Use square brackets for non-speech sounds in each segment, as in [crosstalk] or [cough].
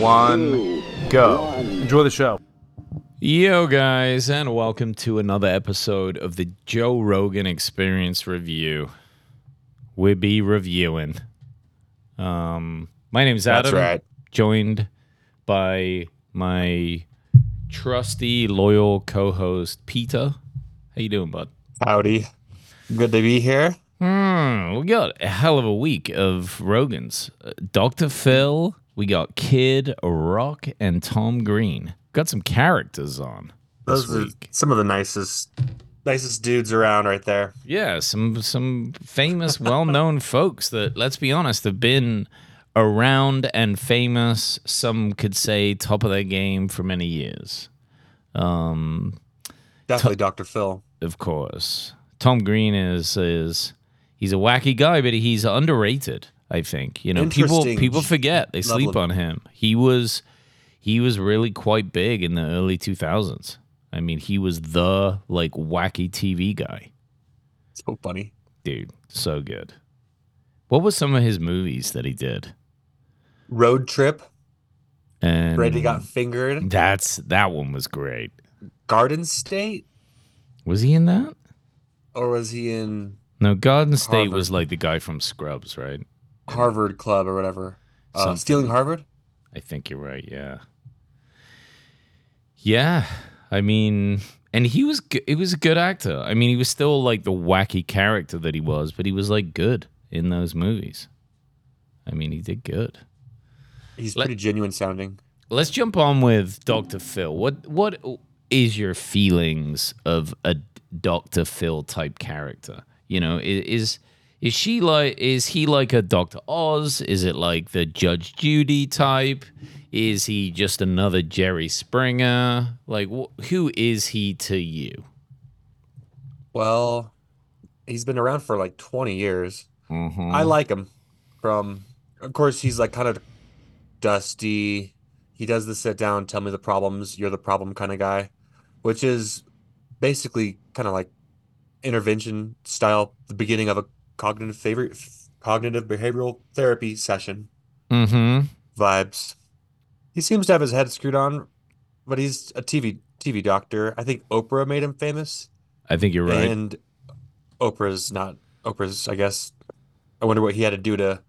One, go. Enjoy the show. Yo, guys, and welcome to another episode of the Joe Rogan Experience Review. We'll be reviewing. Um, my name's That's Adam. right. Joined by my trusty, loyal co-host Peter. How you doing, bud? Howdy. Good to be here. Hmm, we got a hell of a week of Rogans. Uh, Dr. Phil, we got Kid Rock, and Tom Green. Got some characters on Those are week. some of the nicest nicest dudes around right there. Yeah, some some famous, well-known [laughs] folks that, let's be honest, have been around and famous. Some could say top of their game for many years. Um, Definitely Dr. Phil. of course, Tom Green is is he's a wacky guy, but he's underrated. I think you know people people forget they sleep on him. He was he was really quite big in the early two thousands. I mean, he was the like wacky TV guy. So funny. dude so good what was some of his movies that he did Road trip. and Freddy got fingered. that's that one was great Garden State? was he in that Or was he in no garden state Harvard. was like the guy from scrubs right Harvard Club or whatever? Uh, Stealing Harvard? i think you're right yeah yeah i mean and he was g- it was a good actor i mean he was still like the wacky character that he was but he was like good in those movies i mean he did good He's Let- pretty genuine sounding. let's jump on with Dr. Phil. What what is your feelings of a Dr. Phil type character? You know, is is she like is he like a Dr. Oz? Is it like the Judge Judy type? Is he just another Jerry Springer? Like wh- who is he to you? Well, he's been around for like 20 years. Mhm. I like him. From, of course, he's like kind of dusty. He does the sit down, tell me the problems, you're the problem kind of guy, which is basically kind of like intervention style, the beginning of a cognitive favorite, cognitive behavioral therapy session Mhm. vibes. He seems to have his head screwed on, but he's a TV TV doctor. I think Oprah made him famous, I think you're right. and Oprah's not Oprah's. I guess. I wonder what he had to do to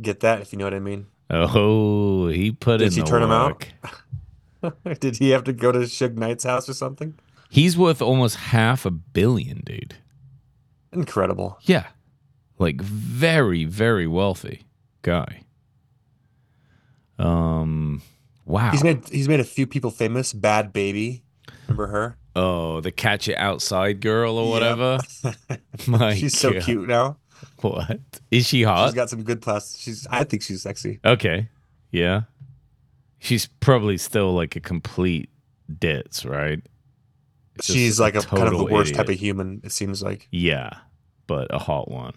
get that, if you know what I mean. oh, he put Did in she the turn him out? [laughs] Did he have to go to Suge Knight's house or something? He's worth almost half a billion, dude. Incredible. Yeah. Like very, very wealthy guy. Um wow. He's made he's made a few people famous. Bhad Bhabie, remember her? oh, the catch it outside girl or whatever. [laughs] My She's so cute now. What? Is she hot? She's got some good plus. She's I think she's sexy. okay. Yeah. She's probably still like a complete ditz, right? Just She's like a kind of the worst type of human. It seems like. Yeah, but a hot one.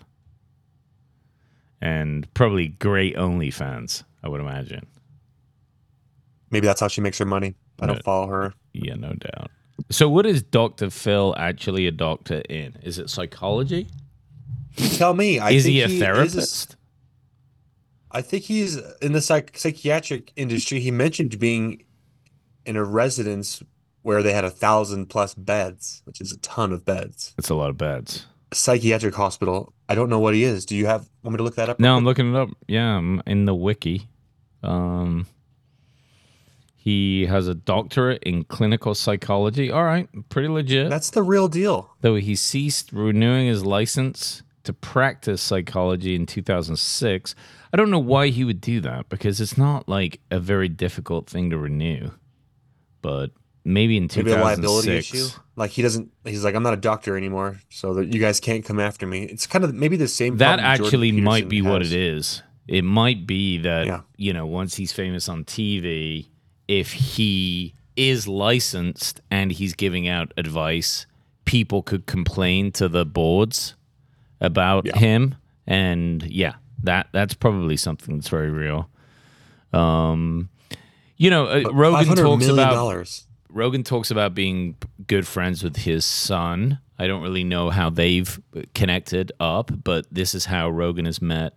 And probably great OnlyFans, I would imagine. Maybe that's how she makes her money. I don't follow her. Yeah, no doubt. So, what is Dr. Phil actually a doctor in? Is it psychology? You tell me. I is think he a is therapist? I think he's in the psych- psychiatric industry. He mentioned being in a residence where they had a thousand plus beds, which is a ton of beds. It's a lot of beds. Psychiatric hospital. I don't know what he is. Do you have want me to look that up? No, I'm looking it up. Yeah, I'm in the wiki. Um, he has a doctorate in clinical psychology. All right, pretty legit. That's the real deal. Though he ceased renewing his license to practice psychology in 2006. I don't know why he would do that because it's not like a very difficult thing to renew. But maybe in 2006. Maybe a liability issue. Like he doesn't. He's like, I'm not a doctor anymore, so that you guys can't come after me. It's kind of maybe the same. That actually might be what it is. It might be that Yeah. you know once he's famous on TV, if he is licensed and he's giving out advice, people could complain to the boards about Yeah. him, and yeah, that that's probably something that's very real. Um, you know, uh, Rogan talks about dollars. Rogan talks about being good friends with his son. I don't really know how they've connected up, but this is how Rogan has met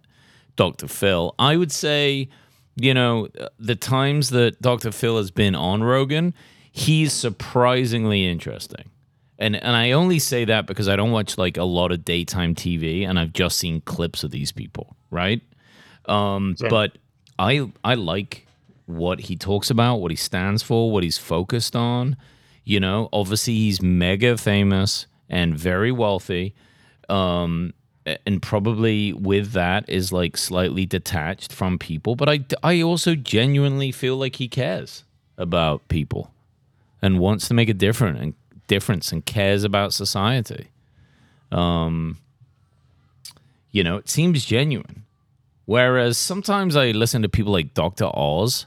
Dr. Phil. I would say, you know, the times that Dr. Phil has been on Rogan, he's surprisingly interesting. And and I only say that because I don't watch like a lot of daytime TV and I've just seen clips of these people, right? Um, but I I like what he talks about, what he stands for, what he's focused on. You know, obviously he's mega famous and very wealthy. Um, and probably with that is like slightly detached from people, but I I also genuinely feel like he cares about people and wants to make a difference and difference and cares about society. Um, you know, it seems genuine. Whereas sometimes I listen to people like Dr. Oz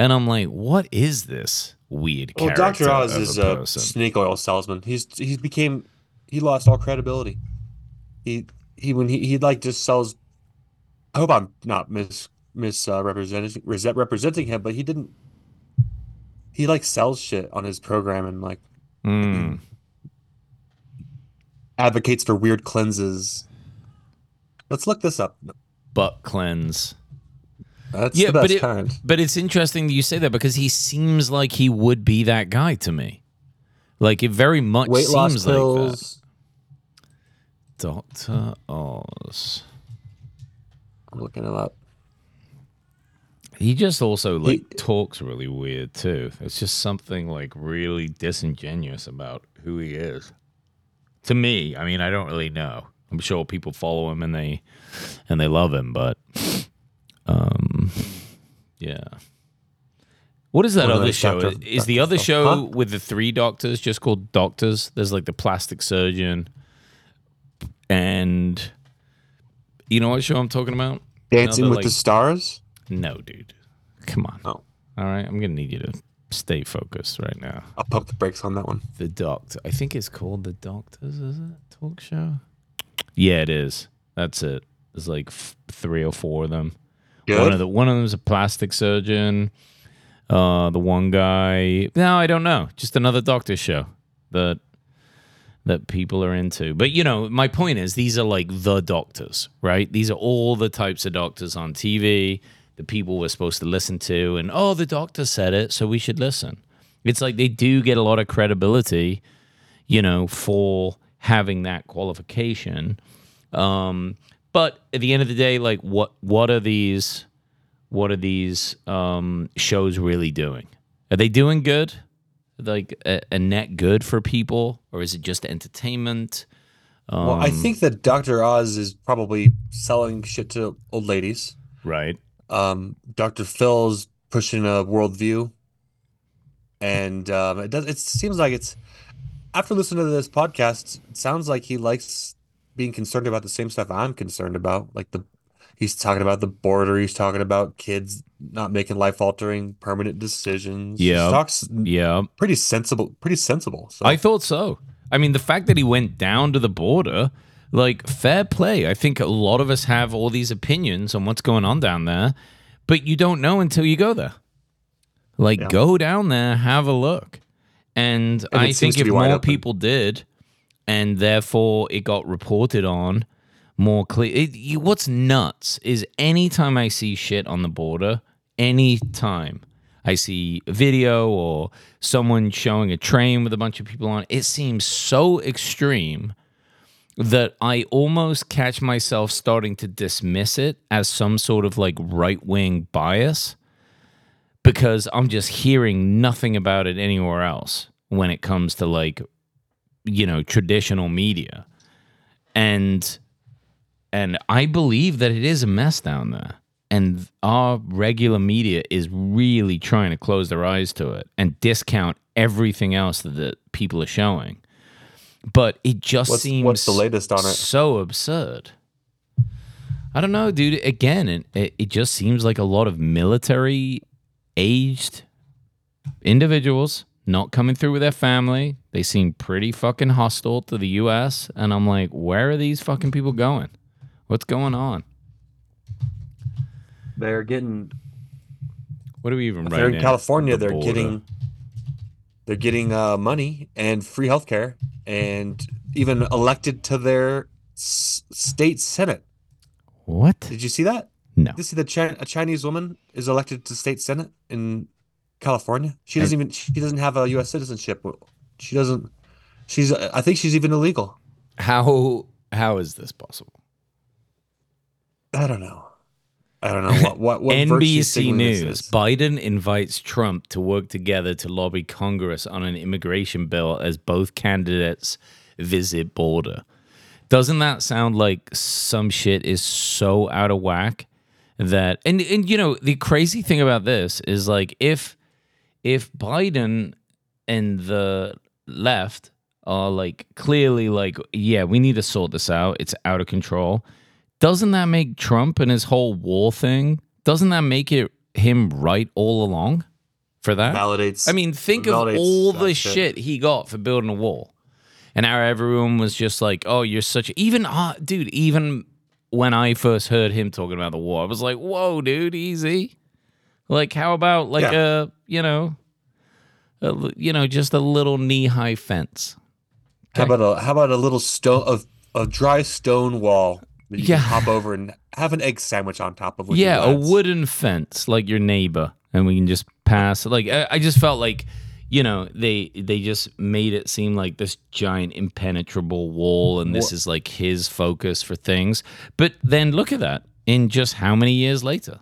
and I'm like, what is this weird Well, character? Dr. Oz is a person? snake oil salesman. He's he's became he lost all credibility. He he when he he like just sells. I hope I'm not mis mis uh, representing representing him, but he didn't. He like sells shit on his program and like Mm. advocates for weird cleanses. Let's look this up. butt cleanse. That's Yeah, the but it, kind. but it's interesting that you say that because he seems like he would be that guy to me. Like it very much Weight loss seems like pills. that. Doctor Oz. I'm looking it up. He just also like He- talks really weird too. It's just something like really disingenuous about who he is. To me, I mean, I don't really know. I'm sure people follow him and they and they love him, but um yeah. What is that other show? Dr. Is the other show Huh? with the three doctors just called Doctors? There's like the plastic surgeon and you know what show I'm talking about? Dancing Another, with the Stars. No, dude. Come on. Oh. All right, I'm gonna need you to stay focused right now. I'll pump the brakes on that one. The Doctor. I think it's called The Doctors. Is it talk show? Yeah, it is. That's it. There's like f- three or four of them. One of the one of them is a plastic surgeon. Uh, the one guy. No, I don't know. Just another doctor show that that people are into. But you know, my point is, these are like the doctors, right? These are all the types of doctors on TV that people were supposed to listen to, and oh, the doctor said it, so we should listen. It's like they do get a lot of credibility, you know, for having that qualification. Um, but at the end of the day, like what what are these what are these um, shows really doing? Are they doing good? Like a, a net good for people, or is it just entertainment? Well, I Um, think that Dr. Oz is probably selling shit to old ladies. right. Um, Dr. Phil's pushing a worldview, and um, it does. It seems like it's after listening to this podcast, it sounds like he likes being concerned about the same stuff I'm concerned about. Like the he's talking about the border. He's talking about kids not making life altering permanent decisions. Yeah. talks Yeah, pretty sensible. Pretty sensible. So I thought so. I mean, the fact that he went down to the border, like, fair play. I think a lot of us have all these opinions on what's going on down there, but you don't know until you go there. Like, Yeah. go down there, have a look. And, And I think if more people did, and therefore it got reported on more clear. It, you, what's nuts is anytime I see shit on the border, anytime I see a video or someone showing a train with a bunch of people on, it seems so extreme that I almost catch myself starting to dismiss it as some sort of like right wing bias because I'm just hearing nothing about it anywhere else when it comes to like, you know, traditional media. And and I believe that it is a mess down there. And our regular media is really trying to close their eyes to it and discount everything else that the people are showing. But it just What's- seems what's the latest on it? so absurd. I don't know, dude. Again, it, it, it just seems like a lot of military aged individuals not coming through with their family. They seem pretty fucking hostile to the U.S. And I'm like, where are these fucking people going? What's going on? They're getting What do we even they're in California, the they're border? getting they're getting uh, money and free healthcare and even elected to their s- state senate. what? Did you see that? No. Did you see that Chi- a Chinese woman is elected to state senate in California? She doesn't even she doesn't have a U.S. citizenship. She doesn't. She's I think she's even illegal. How how is this possible? I don't know. I don't know what what, what NBC News. Biden invites Trump to work together to lobby Congress on an immigration bill as both candidates visit border. Doesn't that sound like some shit is so out of whack that and and you know the crazy thing about this is like if if Biden and the left are like clearly like yeah we need to sort this out it's out of control doesn't that make Trump and his whole wall thing doesn't that make it him right all along for that validates. I mean, think of all the shit. shit he got for building a wall, and how everyone was just like, "Oh, you're such." Even, uh, dude, even when I first heard him talking about the war, I was like, "Whoa, dude, easy." Like, how about like Yeah. a, you know, a, you know, just a little knee high fence? How about a how about a little stone of a dry stone wall that you Yeah. can hop over and have an egg sandwich on top of? with yeah, a wooden fence like your neighbor, and we can just pass. Like I, I just felt like, you know, they they just made it seem like this giant impenetrable wall, and this is like his focus for things. But then look at that. In just how many years later,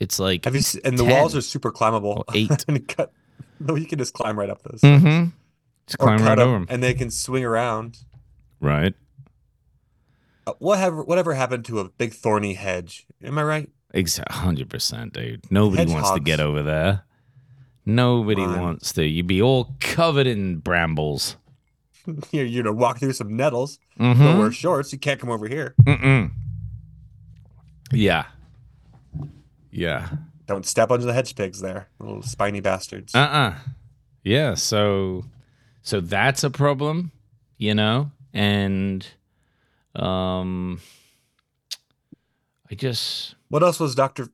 it's like Have you? se- And the 10 walls are super climbable. eight. [laughs] and cut. No, you can just climb right up those. mm-hmm. Just Or climb cut right 'em, over 'em. and they can swing around. Right. Uh, Whatever, whatever happened to a big thorny hedge? Am I right? Exactly, hundred percent, dude. Nobody wants to get over there. Nobody Fine. wants to. You'd be all covered in brambles. you you know, walk through some nettles. Mm-hmm. Don't wear shorts. You can't come over here. Mm-mm. Yeah. Yeah. Don't step under the hedge pigs there, little spiny bastards. Uh-uh. Yeah, so so that's a problem, you know? And um I just What else was Doctor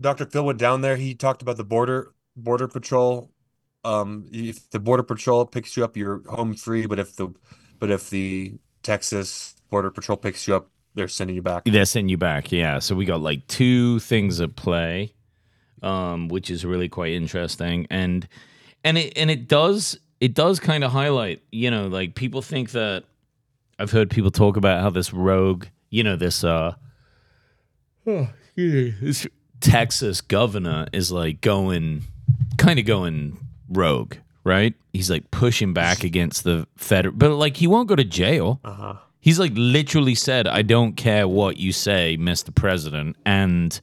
Doctor Phil went down there? He talked about the border border patrol. Um, if the border patrol picks you up, you're home free. But if the but if the Texas border patrol picks you up, they're sending you back. they're sending you back. Yeah. So we got like two things at play. Um, which is really quite interesting. And and it and it does it does kind of highlight, you know, like people think that I've heard people talk about how this rogue, you know, this uh this Texas governor is like going kind of going rogue, right? He's like pushing back against the federal but like he won't go to jail. Uh huh. He's like literally said, I don't care what you say, Mr. President, and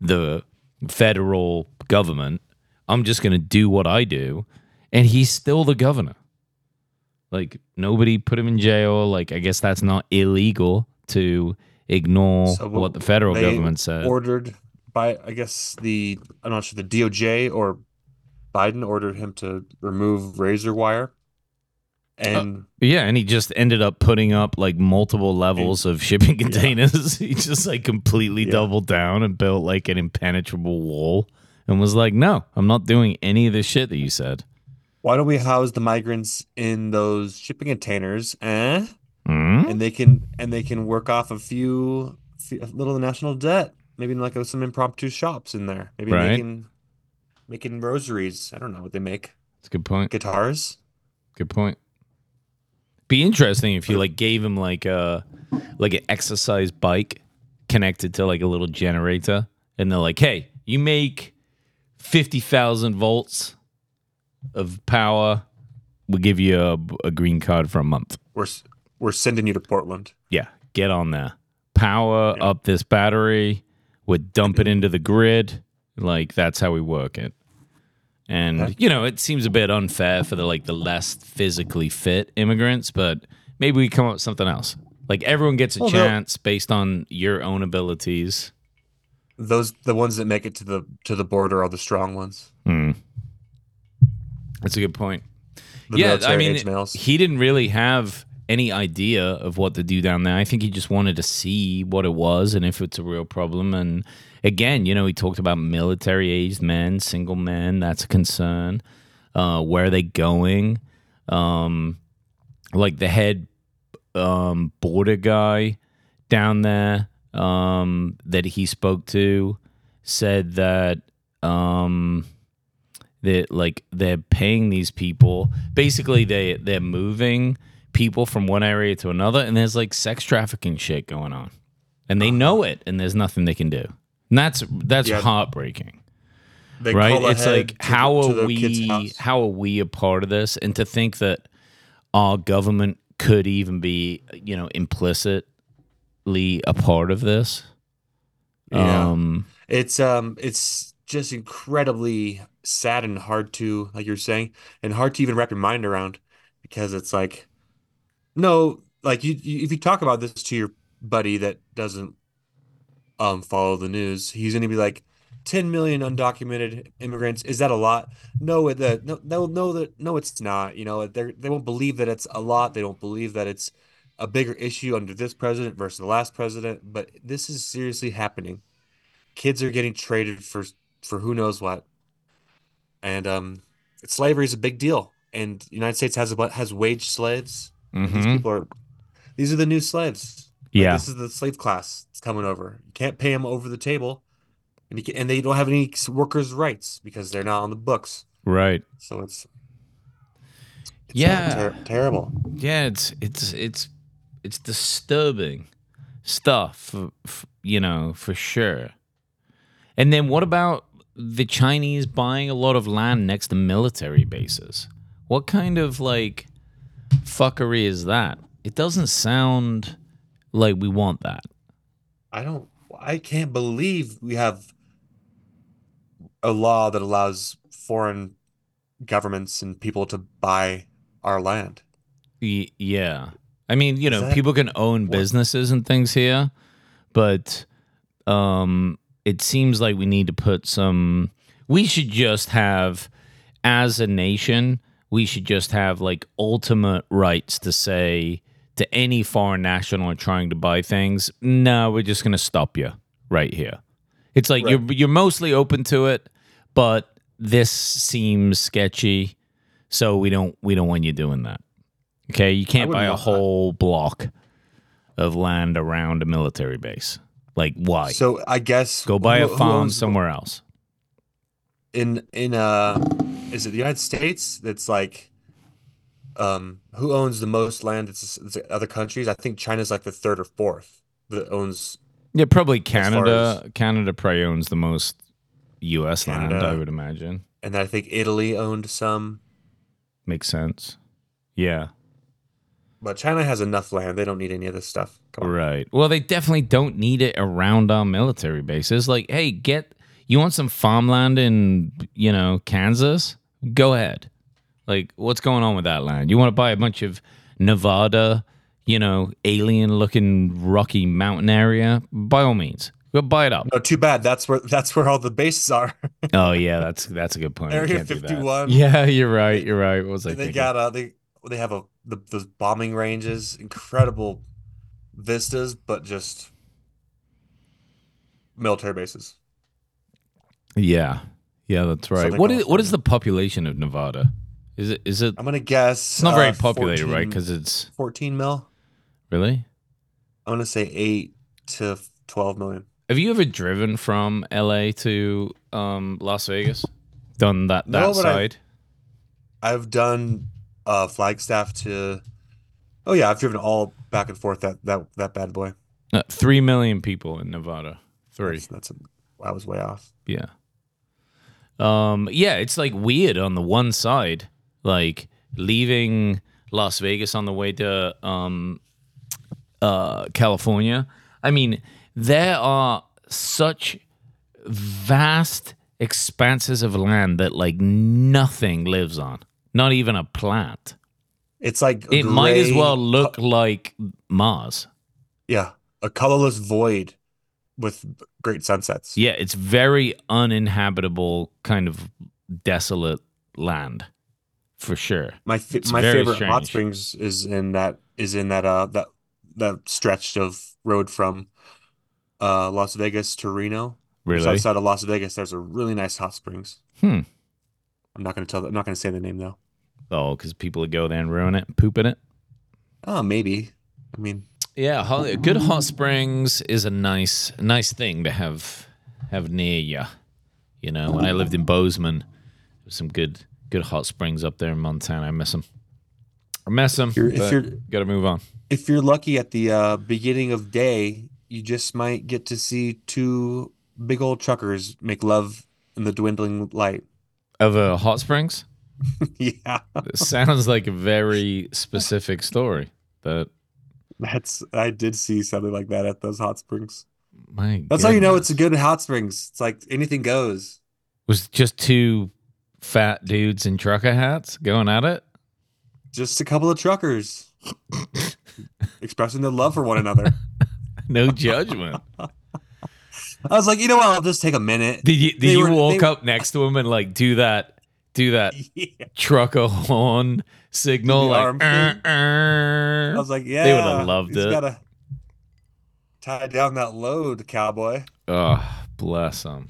the federal government. I'm just going to do what I do. And he's still the governor. Like, nobody put him in jail. Like, I guess that's not illegal to ignore So what the federal government said. ordered by I guess the I'm not sure the DOJ or Biden ordered him to remove razor wire. And yeah, and he just ended up putting up like multiple levels of shipping [laughs] containers. [laughs] he just like completely Yeah. doubled down and built like an impenetrable wall and was like, "No, I'm not doing any of this shit that you said." why don't we house the migrants in those shipping containers? Eh? Hmm? and they can and they can work off a few, few a little national debt. Maybe like some impromptu shops in there. Maybe Right. making making rosaries. I don't know what they make. That's a good point. Guitars. Good point. Be interesting if you like gave him like a like an exercise bike connected to like a little generator, and they're like, "Hey, you make fifty thousand volts of power. We'll give you a, a green card for a month." We're we're sending you to Portland. Yeah, get on there. Power Yeah. up this battery. We dump it into the grid. Like that's how we work it. And Okay. you know, it seems a bit unfair for the like the less physically fit immigrants, but maybe we come up with something else. Like everyone gets a Well, chance based on your own abilities. Those the ones that make it to the to the border are the strong ones. Hmm. That's a good point. The yeah, I mean, males. he didn't really have any idea of what to do down there. I think he just wanted to see what it was and if it's a real problem. And again, you know, he talked about military aged men, single men. That's a concern. Uh, where are they going? Um, like the head um, border guy down there um, that he spoke to said that um, that like they're paying these people basically they they're moving people from one area to another and there's like sex trafficking shit going on. And they know it and there's nothing they can do. And that's that's Yeah. heartbreaking. They right? it's like how the- are we how are we a part of this? And to think that our government could even be you know implicitly a part of this. Yeah. um It's um it's just incredibly sad and hard to like you're saying and hard to even wrap your mind around because it's like no like you, you if you talk about this to your buddy that doesn't um follow the news he's going to be like 10 million undocumented immigrants is that a lot? No it- the no no no that no it's not you know they they won't believe that it's a lot they don't believe that it's a bigger issue under this president versus the last president but this is seriously happening. Kids are getting traded for for who knows what. And um slavery is a big deal and the united states has a has wage slaves these mhm. people are these are the new slaves Like, Yeah. this is the slave class that's coming over you can't pay them over the table and you can, and they don't have any workers rights because they're not on the books right so it's, it's Yeah. ter- terrible Yeah, it's it's it's it's disturbing stuff, f- f- you know, for sure. And then what about the Chinese buying a lot of land next to military bases? What kind of like fuckery is that? It doesn't sound like we want that. I don't I can't believe we have a law that allows foreign governments and people to buy our land. Y- yeah. I mean, you know, that- people can own businesses and things here, but um it seems like we need to put some we should just have as a nation, we should just have like ultimate rights to say to any foreign national trying to buy things, no, we're just going to stop you right here. It's like you're you're mostly open to it, but this seems sketchy, so we don't we don't want you doing that. Okay, you can't buy a want that. whole block of land around a military base. Like why? So I guess Go buy who- a farm somewhere else. in in uh is it the United States that's like um who owns the most land it's, it's other countries I think China's like the third or fourth that owns Yeah, probably Canada. Canada probably owns the most U.S. land. I would imagine. and I think Italy owned some Makes sense. Yeah. but China has enough land they don't need any of this stuff Right. Well, they definitely don't need it around our military bases. Like, hey, get you want some farmland in, you know, Kansas? Go ahead. Like, what's going on with that land? You want to buy a bunch of Nevada, you know, alien looking rocky mountain area? By all means. Go buy it up. no too bad that's where that's where all the bases are [laughs] Oh yeah, that's that's a good point. Area that. 51. Yeah, you're right. You're right. What was I they thinking? got uh they they have a the those bombing ranges, incredible vistas, but just military bases. yeah. Yeah, that's right. Southern What is what is the population of Nevada? Is it is it I'm gonna guess it's not very uh, populated, right? Because it's 14 mil. really. I'm gonna say eight to 12 million. Have you ever driven from LA to um, Las Vegas? Done that that No, but I- side? I've done uh Flagstaff to. Oh yeah, I've driven all back and forth that that that bad boy. Uh, Three million people in Nevada. Three. That's, that's a, I was way off. Yeah. Um, yeah, it's like weird on the one side, like leaving Las Vegas on the way to um, uh, California. I mean, there are such vast expanses of land that like nothing lives on, not even a plant. It's like It might as well look like Mars. Yeah, a colorless void with great sunsets. Yeah, it's very uninhabitable, kind of desolate land. for sure. My It's my favorite hot springs is in that is in that uh that that stretch of road from uh Las Vegas to Reno. Really? outside of Las Vegas, there's a really nice hot springs. Hmm. I'm not gonna tell. I'm not gonna say the name though. Oh, because people would go there and ruin it, and poop in it. Oh, maybe. I mean, Yeah, hot, good hot springs is a nice, nice thing to have have near you. You know, when I lived in Bozeman, there's some good, good hot springs up there in Montana. I miss them. I miss them. You're- if you're- got to move on. if you're lucky at the uh, beginning of day, you just might get to see two big old truckers make love in the dwindling light. Of uh, hot springs, [laughs] Yeah, it sounds like a very specific story. That that's I did see something like that at those hot springs. my That's how you know it's a good hot springs. It's like anything goes. was just two fat dudes in trucker hats going at it. Just a couple of truckers [laughs] expressing their love for one another. [laughs] No judgment. [laughs] I was like, you know what? I'll just take a minute. Did you did They you were- walk up next to him and like do that do that [laughs] Yeah. trucker horn signal like arm "Er, thing? er"? I was like, yeah, They would have loved he's it. gotta tie down that load, cowboy. oh bless him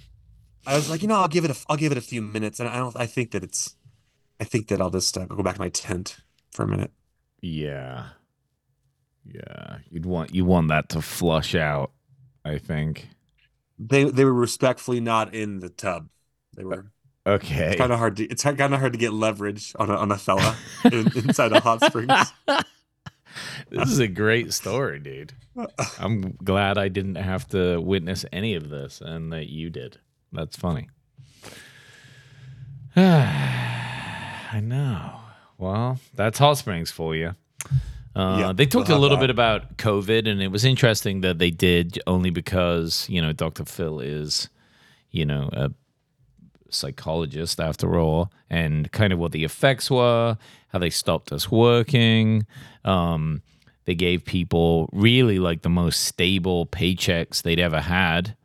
I was like, you know, I'll give it a, I'll give it a few minutes, and I don't, I think that it's, I think that I'll just uh, go back to my tent for a minute. yeah yeah you'd want you want that to flush out i think They, they were respectfully not in the tub. They were. Okay It's kind of hard to, it's kind of hard to get leverage on a, on a fella in, [laughs] inside of hot springs. this is a great story dude i'm glad i didn't have to witness any of this and that you did that's funny [sighs] i know well that's hot springs for you uh, Yeah, they talked we'll a little that. bit about COVID, and it was interesting that they did only because you know Dr. Phil is, you know, a psychologist after all, and kind of what the effects were, how they stopped us working. Um, they gave people really like the most stable paychecks they'd ever had.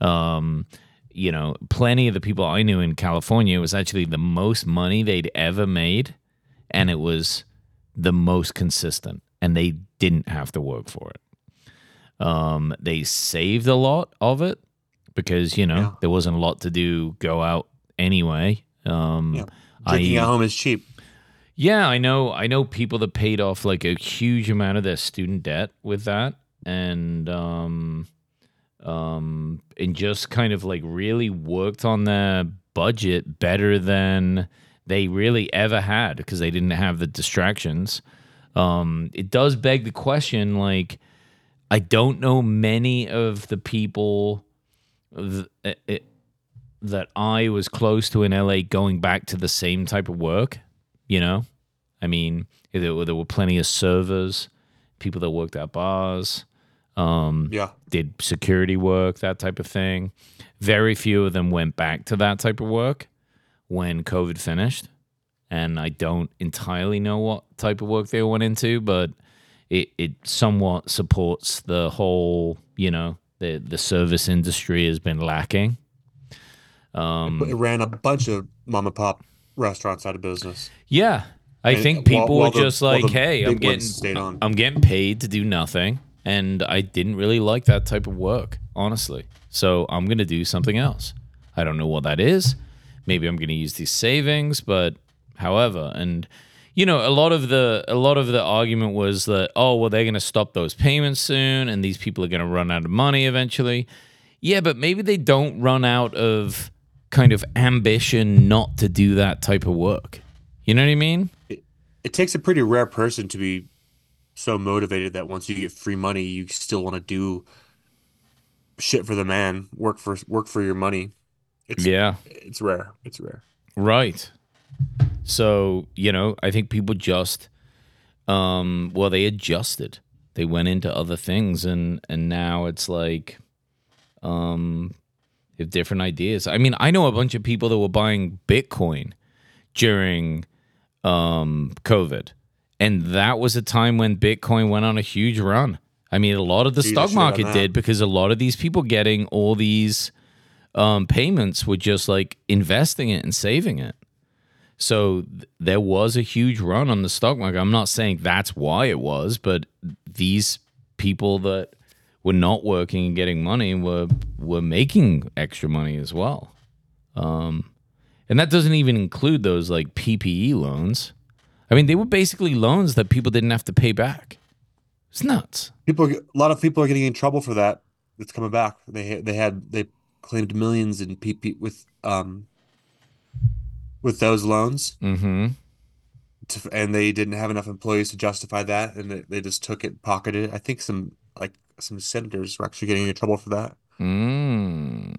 Um, you know, plenty of the people I knew in California was actually the most money they'd ever made, and it was the most consistent, and they didn't have to work for it. Um, they saved a lot of it because you know Yeah. there wasn't a lot to do. Go out anyway. Um, Yeah. Drinking I- at home is cheap. yeah, I know. I know people that paid off like a huge amount of their student debt with that, and um, um, and just kind of like really worked on their budget better than they really ever had because they didn't have the distractions. Um, it does beg the question, like, I don't know many of the people th- it, that I was close to in LA going back to the same type of work. You know, I mean, there were, there were plenty of servers, people that worked at bars, um, Yeah. did security work, that type of thing. Very few of them went back to that type of work when COVID finished. And I don't entirely know what type of work they went into, but it, it somewhat supports the whole, you know, the, the service industry has been lacking. Um, it ran a bunch of mom and pop restaurants out of business. Yeah. I And think people while were the- just while like, "Hey, I'm getting. I'm getting paid to do nothing." And I didn't really like that type of work, honestly. So, I'm to do something else. I don't know what that is. Maybe I'm to use these savings, but however, and you know, a lot of the a lot of the argument was that oh, well they're going to stop those payments soon and these people are going to run out of money eventually. Yeah, but maybe they don't run out of kind of ambition not to do that type of work. You know what I mean? It takes a pretty rare person to be so motivated that once you get free money, you still want to do shit for the man, work for work for your money. It's Yeah. it's rare. It's rare. Right. So, you know, I think people just um well they adjusted. They went into other things and and now it's like um different ideas. I mean, I know a bunch of people that were buying Bitcoin during um COVID. And that was a time when Bitcoin went on a huge run. I mean, a lot of the I stock market did because a lot of these people getting all these um, payments were just like investing it and saving it. So th- there was a huge run on the stock market. I'm not saying that's why it was, but these people that were not working and getting money were were making extra money as well. Um, and that doesn't even include those like PPE loans. I mean, they were basically loans that people didn't have to pay back. It's nuts. People, a lot of people are getting in trouble for that. It's coming back. They they had they claimed millions in PP with um with those loans, Mm-hmm. to, and they didn't have enough employees to justify that, and they, they just took it, and pocketed it. I think some like some senators were actually getting in trouble for that. Mm.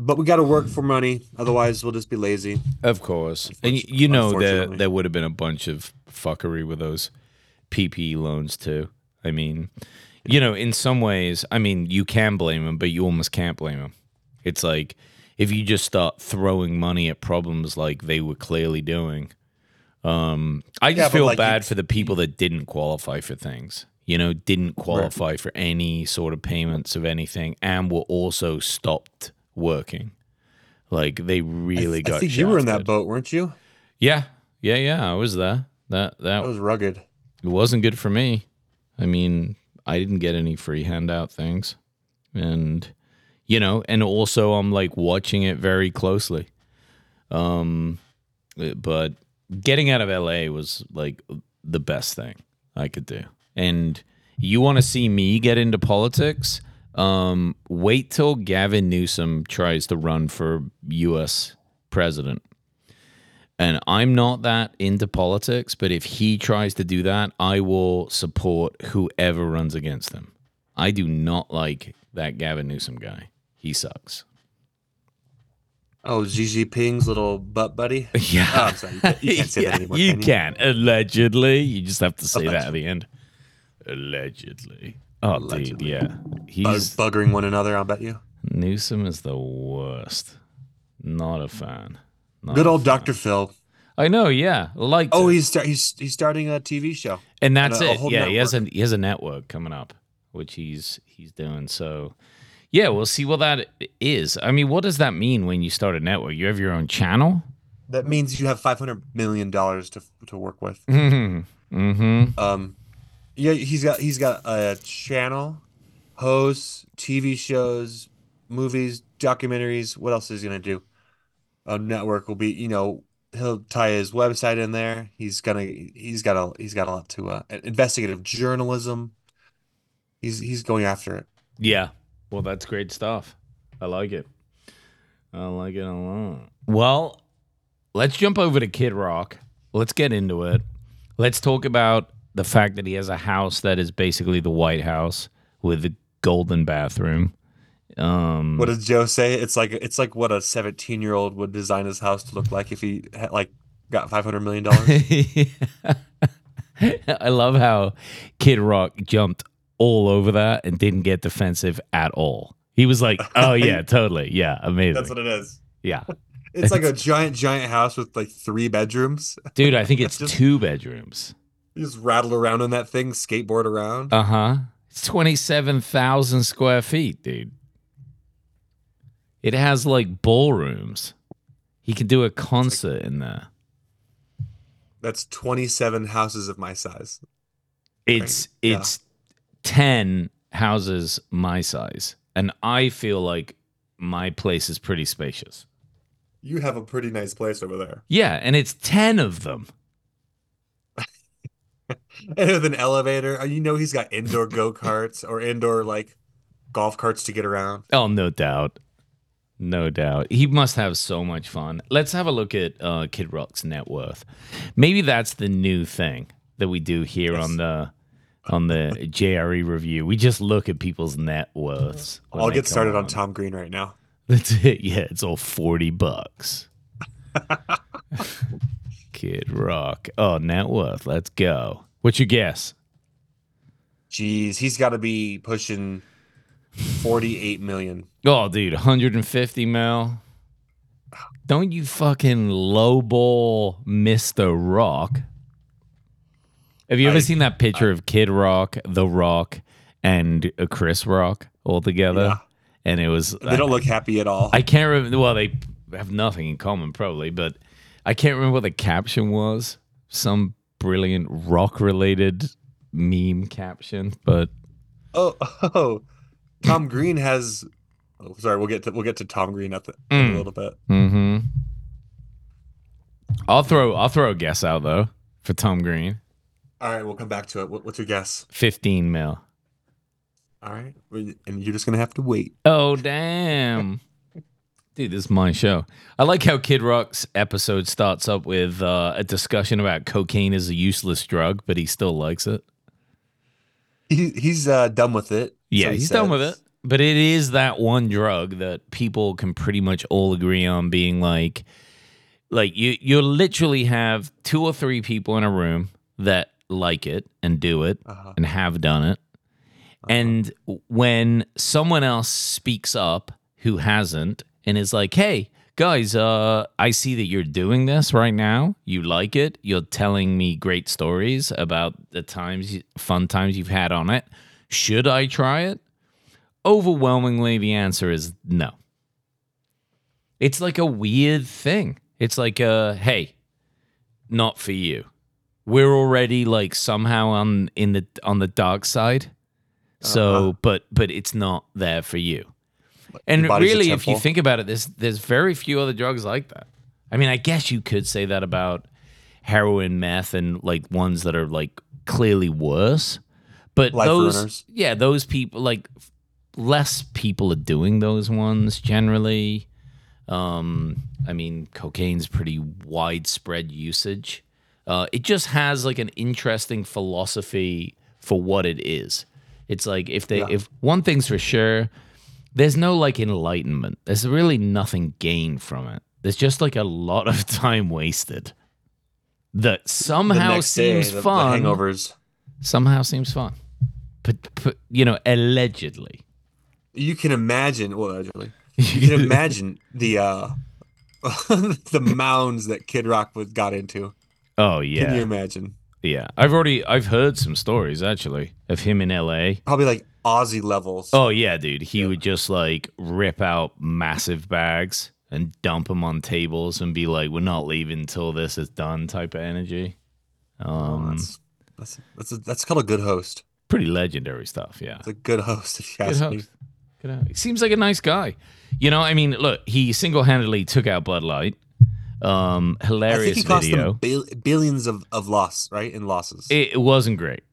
But we got to work for money, otherwise we'll just be lazy. Of course. And you know there there would have been a bunch of fuckery with those PPE loans too. I mean, you know, in some ways, I mean, you can blame them, but you almost can't blame them. It's like if you just start throwing money at problems like they were clearly doing. Um, I just Yeah, feel like bad for the people that didn't qualify for things. You know, didn't qualify for any sort of payments of anything, and were also stopped working. Like they really I got. think you were in that boat, weren't you? Yeah, yeah, yeah. I was there. That that That was rugged. it wasn't good for me. I mean, I didn't get any free handout things, and you know, and also I'm like watching it very closely. Um, but getting out of LA was like the best thing I could do. And you want to see me get into politics? Um, wait till Gavin Newsom tries to run for U.S. president. And I'm not that into politics, but if he tries to do that, I will support whoever runs against him. I do not like that Gavin Newsom guy. He sucks. Oh, Xi Jinping's little butt buddy. [laughs] Yeah. Oh, I'm sorry. You can't, you can't say [laughs] Yeah, that anymore. you can can. Allegedly. You just have to say that at the end. Allegedly. Oh, dude, Allegedly. yeah. Bug, He's buggering one another, I'll bet you. Newsom is the worst. Not a fan. Not Good a old. Dr. Phil. I know, yeah. Like Oh, he's he's he's starting a TV show. and that's a- a it. whole Yeah, he has a he has a network coming up, which he's he's doing. So, yeah, we'll see what that is. I mean, what does that mean when you start a network? You have your own channel. That means you have five hundred million dollars to to work with. [laughs] Mm-hmm. Mm-hmm. Um, yeah, he's got he's got a channel, hosts, TV shows, movies, documentaries. What else is he gonna do? A network will be, you know, he'll tie his website in there. He's gonna he's got a he's got a lot to uh, investigative journalism. He's he's going after it. Yeah. Well, that's great stuff. I like it. I like it a lot. Well, let's jump over to Kid Rock. Let's get into it. Let's talk about the fact that he has a house that is basically the White House with a golden bathroom. Um, What does Joe say? It's like it's like what a seventeen year old would design his house to look like if he had like got five hundred million dollars. [laughs] I love how Kid Rock jumped all over that and didn't get defensive at all. He was like, [laughs] "Oh yeah, totally, yeah, amazing, That's what it is. yeah." [laughs] It's like a giant, giant house with like three bedrooms. [laughs] Dude, I think it's Just- two bedrooms. You just rattle around in that thing, skateboard around. Uh huh. It's 27,000 square feet, dude. It has like ballrooms. He could do a concert in there. That's 27 houses of my size. It's Yeah. it's 10 houses my size. And I feel like my place is pretty spacious. You have a pretty nice place over there. Yeah, and it's 10 of them. [laughs] And with an elevator, uh, you know he's got indoor go-karts or indoor like golf carts to get around. Oh, no doubt. No doubt. He must have so much fun. Let's have a look at uh, Kid Rock's net worth. Maybe that's the new thing that we do here Yes. on the on the JRE review. We just look at people's net worths. I'll get started on Tom Green right now. That's it. Yeah, it's all 40 bucks. [laughs] Kid Rock. Oh, net worth. Let's go. What's your guess? Jeez, he's got to be pushing 48 million. Oh, dude, 150 mil. Don't you fucking lowball Mr. Rock. Have you ever I- seen that picture of Kid Rock, The Rock, and Chris Rock all together? Yeah. And it was They don't look happy at all. I can't remember. Well, they have nothing in common, probably, but I can't remember what the caption was. Some brilliant rock related meme caption, but Oh, [laughs] oh, Tom Green has. Oh, sorry, we'll get to we'll get to Tom Green at the, in Mm. a little bit. hmm I'll throw I'll throw a guess out though for Tom Green. All right, we'll come back to it. What, what's your guess? 15 mil. All right, and you're just gonna have to wait. Oh damn. [laughs] Dude, this is my show. I like how Kid Rock's episode starts up with uh, a discussion about cocaine is a useless drug, but he still likes it. He, he's uh, done with it. Yeah, so he he's done with it. But it is that one drug that people can pretty much all agree on being like like you you literally have two or three people in a room that like it and do it Uh-huh. and have done it. And when someone else speaks up who hasn't and is like, "Hey, guys, uh I see that you're doing this right now. You like it. You're telling me great stories about the times fun times you've had on it. Should I try it?" Overwhelmingly the answer is no. It's like a weird thing. It's like uh hey, not for you. We're already like somehow on in the on the dark side. So, Uh-huh. but but it's not there for you. And Your body's a really, if you think about it, there's there's very few other drugs like that. I mean, I guess you could say that about heroin, meth, and like ones that are like clearly worse. But Life those, ruiners. yeah, those people like less people are doing those ones generally. Um, I mean, cocaine's pretty widespread usage. Uh, it just has like an interesting philosophy for what it is. It's like if they Yeah. if one thing's for sure, there's no like enlightenment. There's really nothing gained from it. There's just like a lot of [laughs] time wasted. That somehow next day, seems the, the fun. hangovers. somehow seems fun. But, but you know, allegedly. You can imagine. Well, allegedly, [laughs] you can imagine the uh, [laughs] the mounds that Kid Rock was got into. Oh yeah. Can you imagine? Yeah, I've already I've heard some stories actually of him in L.A. Probably like Aussie levels. Oh yeah, dude, he would just like rip out massive bags and dump them on tables and be like, "We're not leaving until this is done," type of energy. Oh, Um, that's that's that's, a, that's called a good host. pretty legendary stuff. Yeah, It's a good host. If you good ask me. host. Good host. He seems like a nice guy. You know, I mean, look, he single handedly took out Bud Light. Um, I think hilarious video. them bil- billions of, of loss, right? In losses. It, it wasn't great,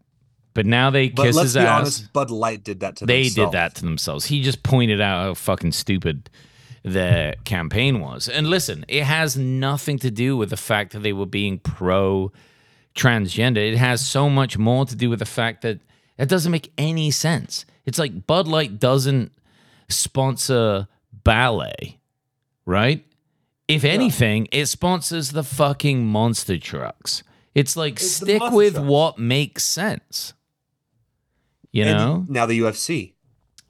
but now they but kiss his be ass. honest, Bud Light did that to they themselves. did that to themselves. He just pointed out how fucking stupid their campaign was. And listen, it has nothing to do with the fact that they were being pro transgender. It has so much more to do with the fact that it doesn't make any sense. It's like Bud Light doesn't sponsor ballet, right? If anything, it sponsors the fucking monster trucks. It's like It's the stick monster with trucks. what makes sense. You And know? now the UFC.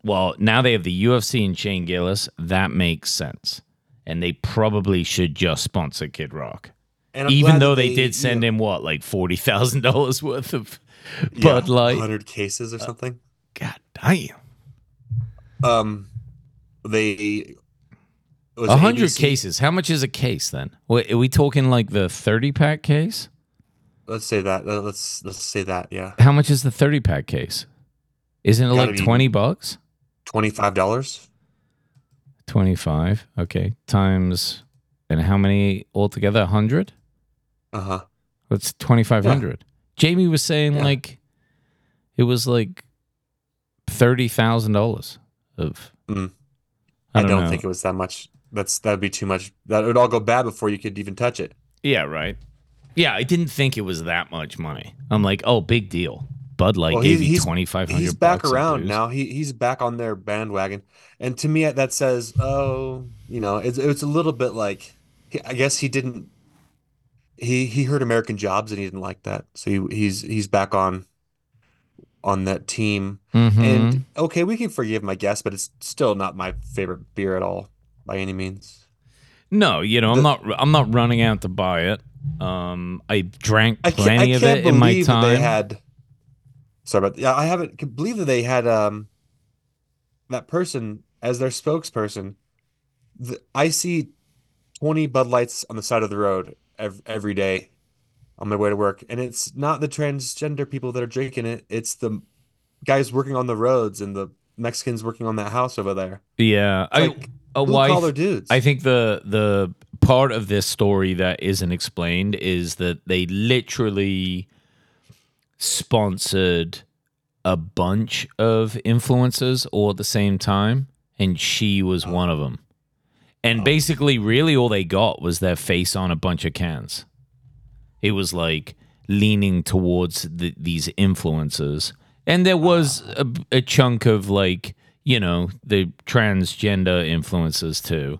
Well, now they have the UFC and Shane Gillis. That makes sense. And they probably should just sponsor Kid Rock. And I'm Even glad though that they, did send him what, like forty thousand dollars worth of Bud yeah, Light. 100 cases or something. God damn. Um, they was A it hundred cases. How much is a case then? Wait, are we talking like the thirty pack case? Let's say that. Let's let's say that. Yeah, How much is the thirty pack case? Isn't it Gotta like twenty bucks? twenty five dollars. Twenty five. Okay. Times and how many altogether? A hundred? Uh huh. That's twenty five hundred. Jamie was saying Yeah. like it was like thirty thousand dollars of. Mm. I I don't, don't, know. think it was that much. That's that'd be too much. That would all go bad before you could even touch it. Yeah, right. Yeah, I didn't think it was that much money. I'm like, oh, big deal. Bud Light Well, gave he's- you twenty five hundred. He's back around now. He he's back on their bandwagon, and to me that says, oh, you know, it's it's a little bit like, I guess he didn't. He he heard American Jobs and he didn't like that, so he, he's he's back on on that team. Mm-hmm. And okay, we can forgive my guess, but it's still not my favorite beer at all by any means. no, you know, I'm not. I'm not running out to buy it. Um, I drank plenty I of it in my time. they had. Sorry about yeah. I haven't can believe that they had um that person as their spokesperson. The, I see 20 Bud Lights on the side of the road every, every day on my way to work. And it's not the transgender people that are drinking it, it's the guys working on the roads and the Mexicans working on that house over there. Yeah, I, a Blue wife. collar dudes. I think the the part of this story that isn't explained is that they literally sponsored a bunch of influencers all at the same time, and she was oh. one of them. And oh. basically, really, all they got was their face on a bunch of cans. It was like leaning towards the, these influencers, and there ah. was a, a chunk of like you know the transgender influences too.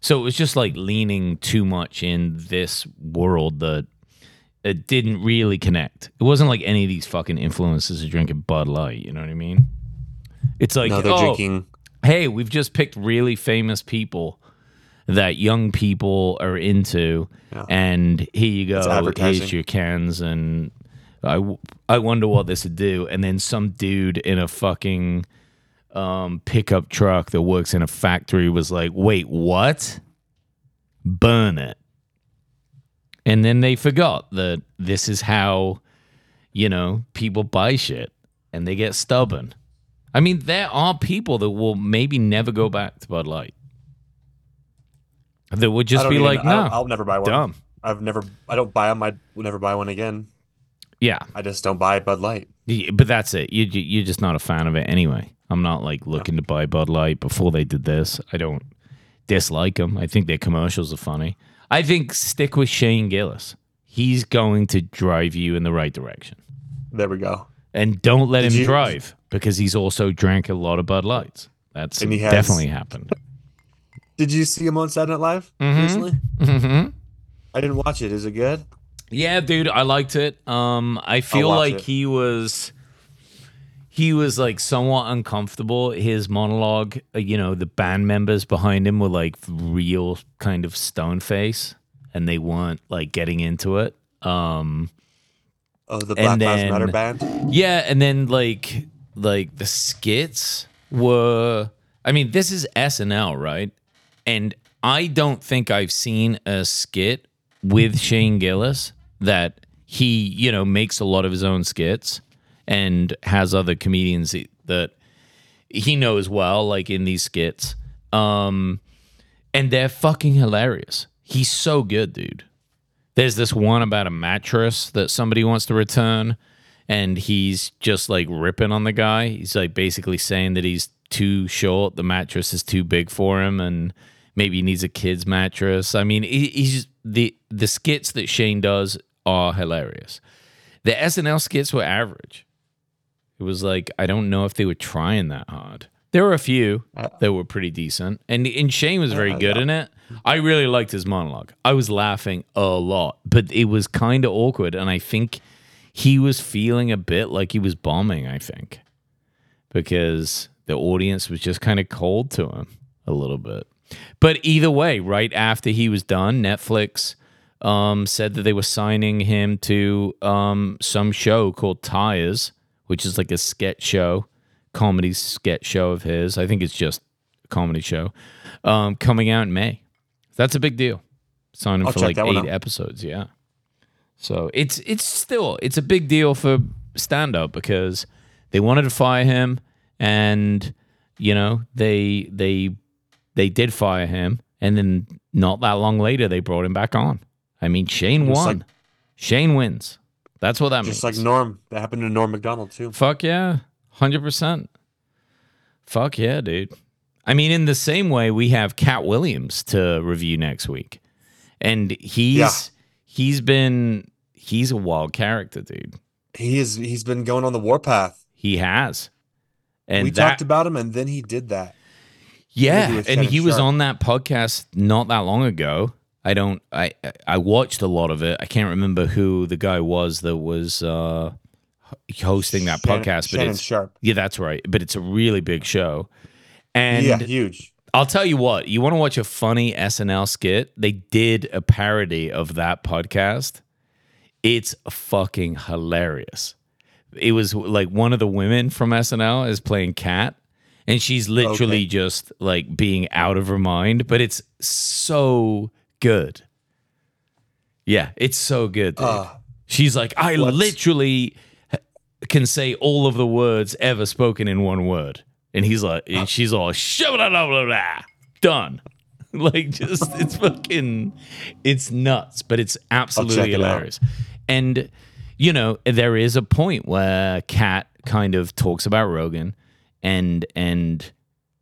So it was just like leaning too much in this world that it didn't really connect. It wasn't like any of these fucking influences are drinking Bud Light. You know what I mean? It's like no, they're oh, drinking. hey, we've just picked really famous people that young people are into, Yeah. and here you go. Here's your cans, and I, w- I wonder what this would do. And then some dude in a fucking um, pickup truck that works in a factory was like, wait, what? Burn it. And then they forgot that this is how, you know, people buy shit and they get stubborn. I mean, there are people that will maybe never go back to Bud Light. That would just be even- like, no, don't- I'll never buy one. dumb. I've never, I don't buy them. I will never buy one again. Yeah, I just don't buy Bud Light. Yeah, but that's it. You you- you're just not a fan of it anyway. I'm not like looking to buy Bud Light before they did this. I don't dislike them. I think their commercials are funny. I think stick with Shane Gillis. He's going to drive you in the right direction. There we go. And don't let Did him you- drive because he's also drank a lot of Bud Lights. That's And he has- definitely happened. Did you see him on Saturday Night Live Mhm. recently? hmm I didn't watch it. Is it good? Yeah, dude, I liked it. Um, I feel like it. he was he was like somewhat uncomfortable. His monologue, uh, you know, the band members behind him were like real kind of stone face, and they weren't like getting into it. Um, Oh, the Black Lives Matter band. yeah, and then like like the skits were. I mean, this is SNL, right? And I don't think I've seen a skit with Shane Gillis that he, you know, makes a lot of his own skits and has other comedians that he knows well, like in these skits. Um, and they're fucking hilarious. He's so good, dude. There's this one about a mattress that somebody wants to return, and he's just like ripping on the guy. He's like basically saying that he's too short, the mattress is too big for him, and maybe he needs a kid's mattress. I mean, he, he's the the skits that Shane does are hilarious. The SNL skits were average. It was like I don't know if they were trying that hard. There were a few that were pretty decent, and and Shane was very good in it. I really liked his monologue. I was laughing a lot, but it was kind of awkward, and I think he was feeling a bit like he was bombing. I think because the audience was just kind of cold to him a little bit. But either way, right after he was done, Netflix um, said that they were signing him to um, some show called Tires, which is like a sketch show, comedy sketch show of his. I think it's just a comedy show um, coming out in May. That's a big deal. Sign him I'll for like eight episodes. Yeah. So it's it's still it's a big deal for stand up because they wanted to fire him and you know they they they did fire him and then not that long later they brought him back on. I mean Shane won. like- Shane wins. That's what that means. Just means. like Norm. That happened to Norm Macdonald too. Fuck yeah. 100%. Fuck yeah, dude. I mean, in the same way, we have Katt Williams to review next week. And he's Yeah. he's been he's a wild character, dude. He is. He's been going on the warpath. He has. And we that, talked about him, and then he did that. Yeah, and he was on that podcast not that long ago. I don't. I I watched a lot of it. I can't remember who the guy was that was uh, hosting that Shannon- podcast, but Shannon it's Sharpe. yeah, that's right. But it's a really big show, and yeah, huge. I'll tell you what. You want to watch a funny SNL skit? They did a parody of that podcast. It's fucking hilarious. It was like one of the women from SNL is playing Katt, and she's literally Okay. just like being out of her mind. But it's so good. Yeah, it's so good. Uh, She's like, I What's- literally can say all of the words ever spoken in one word. And he's like, and she's all, blah, blah, blah, blah, done. [laughs] like, just, it's fucking, it's nuts, but it's absolutely it hilarious. And, you know, there is a point where Katt kind of talks about Rogan and, and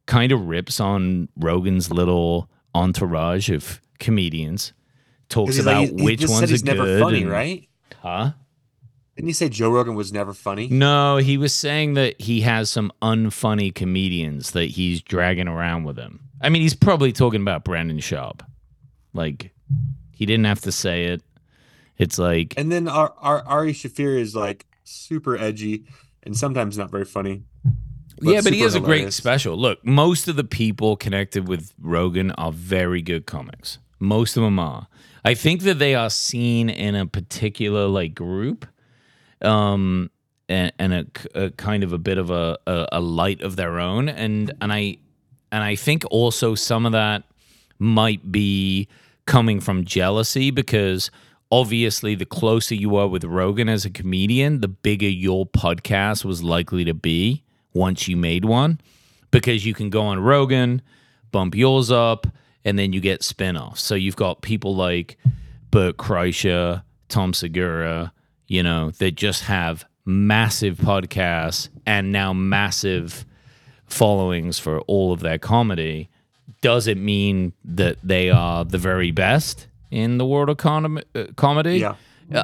kind of rips on Rogan's little entourage of comedians, talks about like, which ones said he's are never good. funny, and- right? Huh? Didn't he say Joe Rogan was never funny? No, he was saying that he has some unfunny comedians that he's dragging around with him. I mean, he's probably talking about Brandon Schaub. Like, he didn't have to say it. It's like, And then our, our Ari Shaffir is like super edgy and sometimes not very funny. yeah, but he has a great special. Look, most of the people connected with Rogan are very good comics. Most of them are. I think that they are seen in a particular like group, um, and, and a, a kind of a bit of a, a, a light of their own, and and I and I think also some of that might be coming from jealousy because obviously the closer you are with Rogan as a comedian, the bigger your podcast was likely to be once you made one because you can go on Rogan, bump yours up, and then you get spin-offs. So you've got people like Bert Kreischer, Tom Segura, you know, that just have massive podcasts and now massive followings for all of their comedy. Does it mean that they are the very best in the world of com- uh, comedy? Yeah.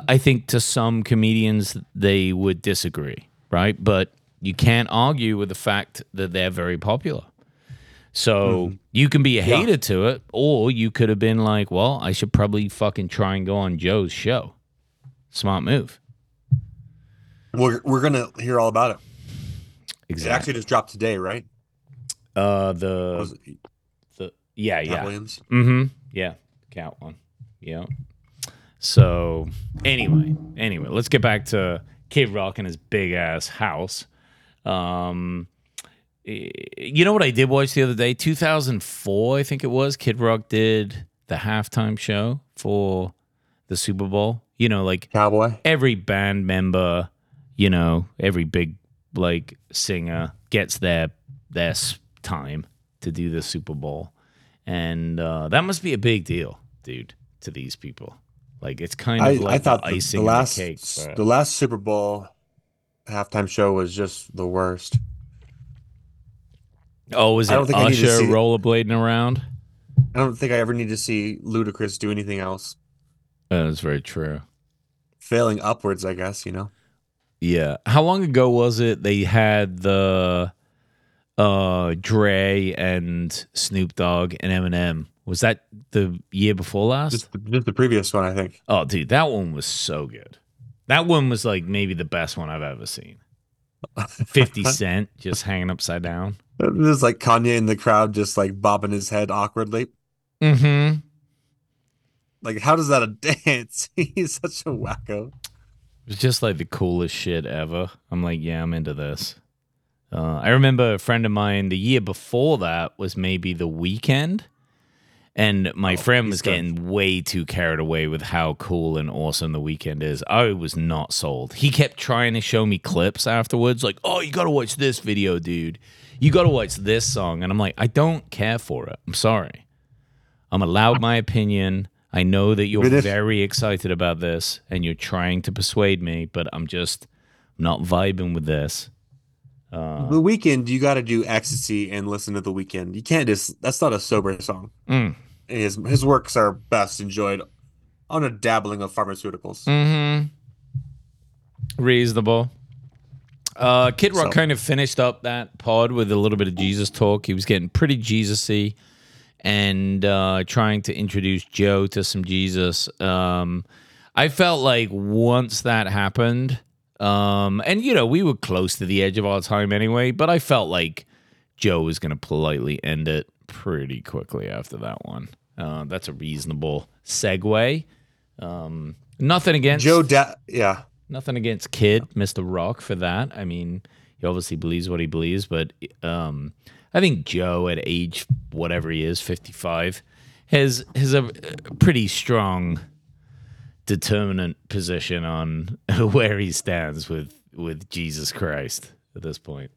I think to some comedians they would disagree, right? But you can't argue with the fact that they're very popular. So you can be a Yeah. hater to it, or you could have been like, well, I should probably fucking try and go on Joe's show. Smart move. We're, we're going to hear all about it. It Exactly. actually just dropped today, right? uh, the, the yeah, Katt yeah. Williams? Mm-hmm. Yeah. Katt one. Yeah. So anyway, anyway, let's get back to Kid Rock and his big ass house. Um you know what I did watch the other day? 2004, I think it was. Kid Rock did the halftime show for the Super Bowl. You know, like Cowboy? every band member, you know, every big like singer gets their their time to do the Super Bowl, and uh, that must be a big deal, dude, to these people. Like it's kind of I, like I thought the the, icing the last the cake. the last Super Bowl halftime show was just the worst. Oh, was it I don't think I need to Usher see- rollerblading around? I don't think I ever need to see Ludacris do anything else. Uh, That's very true. Failing upwards, I guess, you know. Yeah. How long ago was it they had the uh Dre and Snoop Dogg and Eminem? Was that the year before last? Just just the previous one, I think. Oh, dude, that one was so good. That one was like maybe the best one I've ever seen. [laughs] 50 Cent just hanging upside down. There's like Kanye in the crowd just like bobbing his head awkwardly. Mm-hmm. Like, how does that a [laughs] dance? He's such a wacko. It was just like the coolest shit ever. I'm like, yeah, I'm into this. Uh, I remember a friend of mine the year before that was maybe the Weeknd. And my friend was he's good. getting way too carried away with how cool and awesome the Weeknd is. I was not sold. He kept trying to show me clips afterwards, like, oh, you got to watch this video, dude. You got to watch this song. And I'm like, I don't care for it. I'm sorry. I'm allowed my opinion. I know that you're very excited about this and you're trying to persuade me, but I'm just not vibing with this. Uh, the Weeknd, you got to do ecstasy and listen to the Weeknd. You can't just. That's not a sober song. mm, His his works are best enjoyed on a dabbling of pharmaceuticals. mm-hmm. Reasonable. Uh, Kid Rock So- kind of finished up that pod with a little bit of Jesus talk. He was getting pretty Jesus-y and uh, trying to introduce Joe to some Jesus. Um, I felt like once that happened, um, and you know, we were close to the edge of our time anyway, but I felt like Joe was going to politely end it pretty quickly after that one. Uh, that's a reasonable segue. Um, nothing against Joe, da- yeah, Nothing against Kid, Mr. Rock, for that. I mean, he obviously believes what he believes, but um, I think Joe, at age whatever he is, 55, has has a pretty strong determinant position on [laughs] where he stands with with Jesus Christ at this point.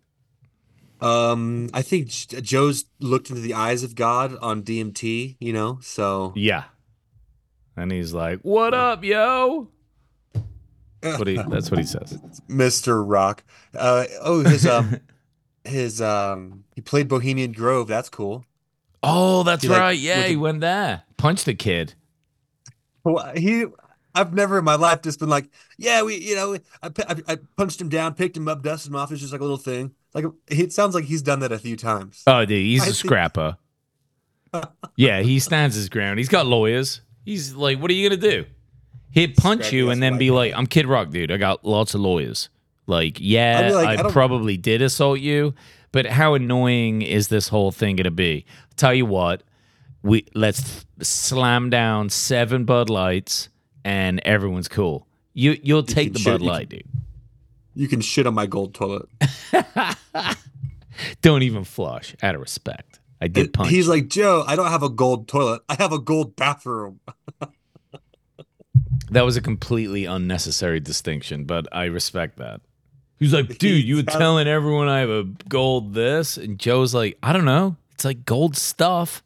Um, I think Joe's looked into the eyes of God on DMT, you know, so Yeah. And he's like, "What up, yo?" What he, that's what he says. [laughs] Mr. Rock. Uh, oh, his um, [laughs] his um, he played Bohemian Grove. That's cool. Oh, that's He, like, right. Yeah, he went there. Punched the kid. Well, he, I've never in my life just been like, yeah, we, you know, I, I, I punched him down, picked him up, dusted him off. It's just like a little thing. Like it sounds like he's done that a few times. Oh, dude, he's I a think- scrapper. [laughs] yeah, he stands his ground. He's got lawyers. He's like, what are you gonna do? He'd punch you and then be like, I'm Kid Rock, dude. I got lots of lawyers. Like, yeah, like, I I, probably did assault you, but how annoying is this whole thing gonna be? Tell you what, we let's slam down seven Bud Lights and everyone's cool. You you'll take can the shit- Bud you can- Light, dude. You can shit on my gold toilet. [laughs] Don't even flush. Out of respect, I did punch. He's like, Joe, I don't have a gold toilet. I have a gold bathroom. [laughs] That was a completely unnecessary distinction, but I respect that. He's like, dude, you were sounds- telling everyone I have a gold this, and Joe's like, I don't know, it's like gold stuff.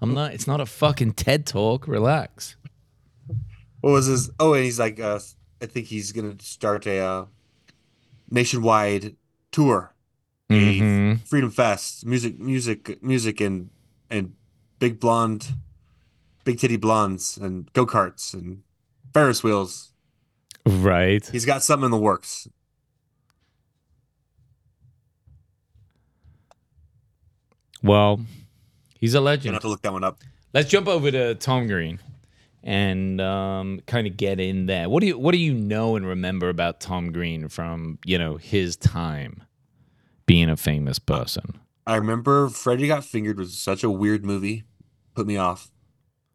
I'm not. It's not a fucking TED talk. Relax. What was his? Oh, and he's like, uh, I think he's gonna start a uh, nationwide tour, a Mhm. Freedom Fest, music, music, music, and and big blonde, big titty blondes, and go karts and Ferris wheels. Right. He's got something in the works. Well, he's a Gonna legend. have to look that one up. Let's jump over to Tom Green and um, kind of get in there. What do you What do you know and remember about Tom Green from you know his time being a famous person? I remember Freddy Got Fingered was such a weird movie. Put me off.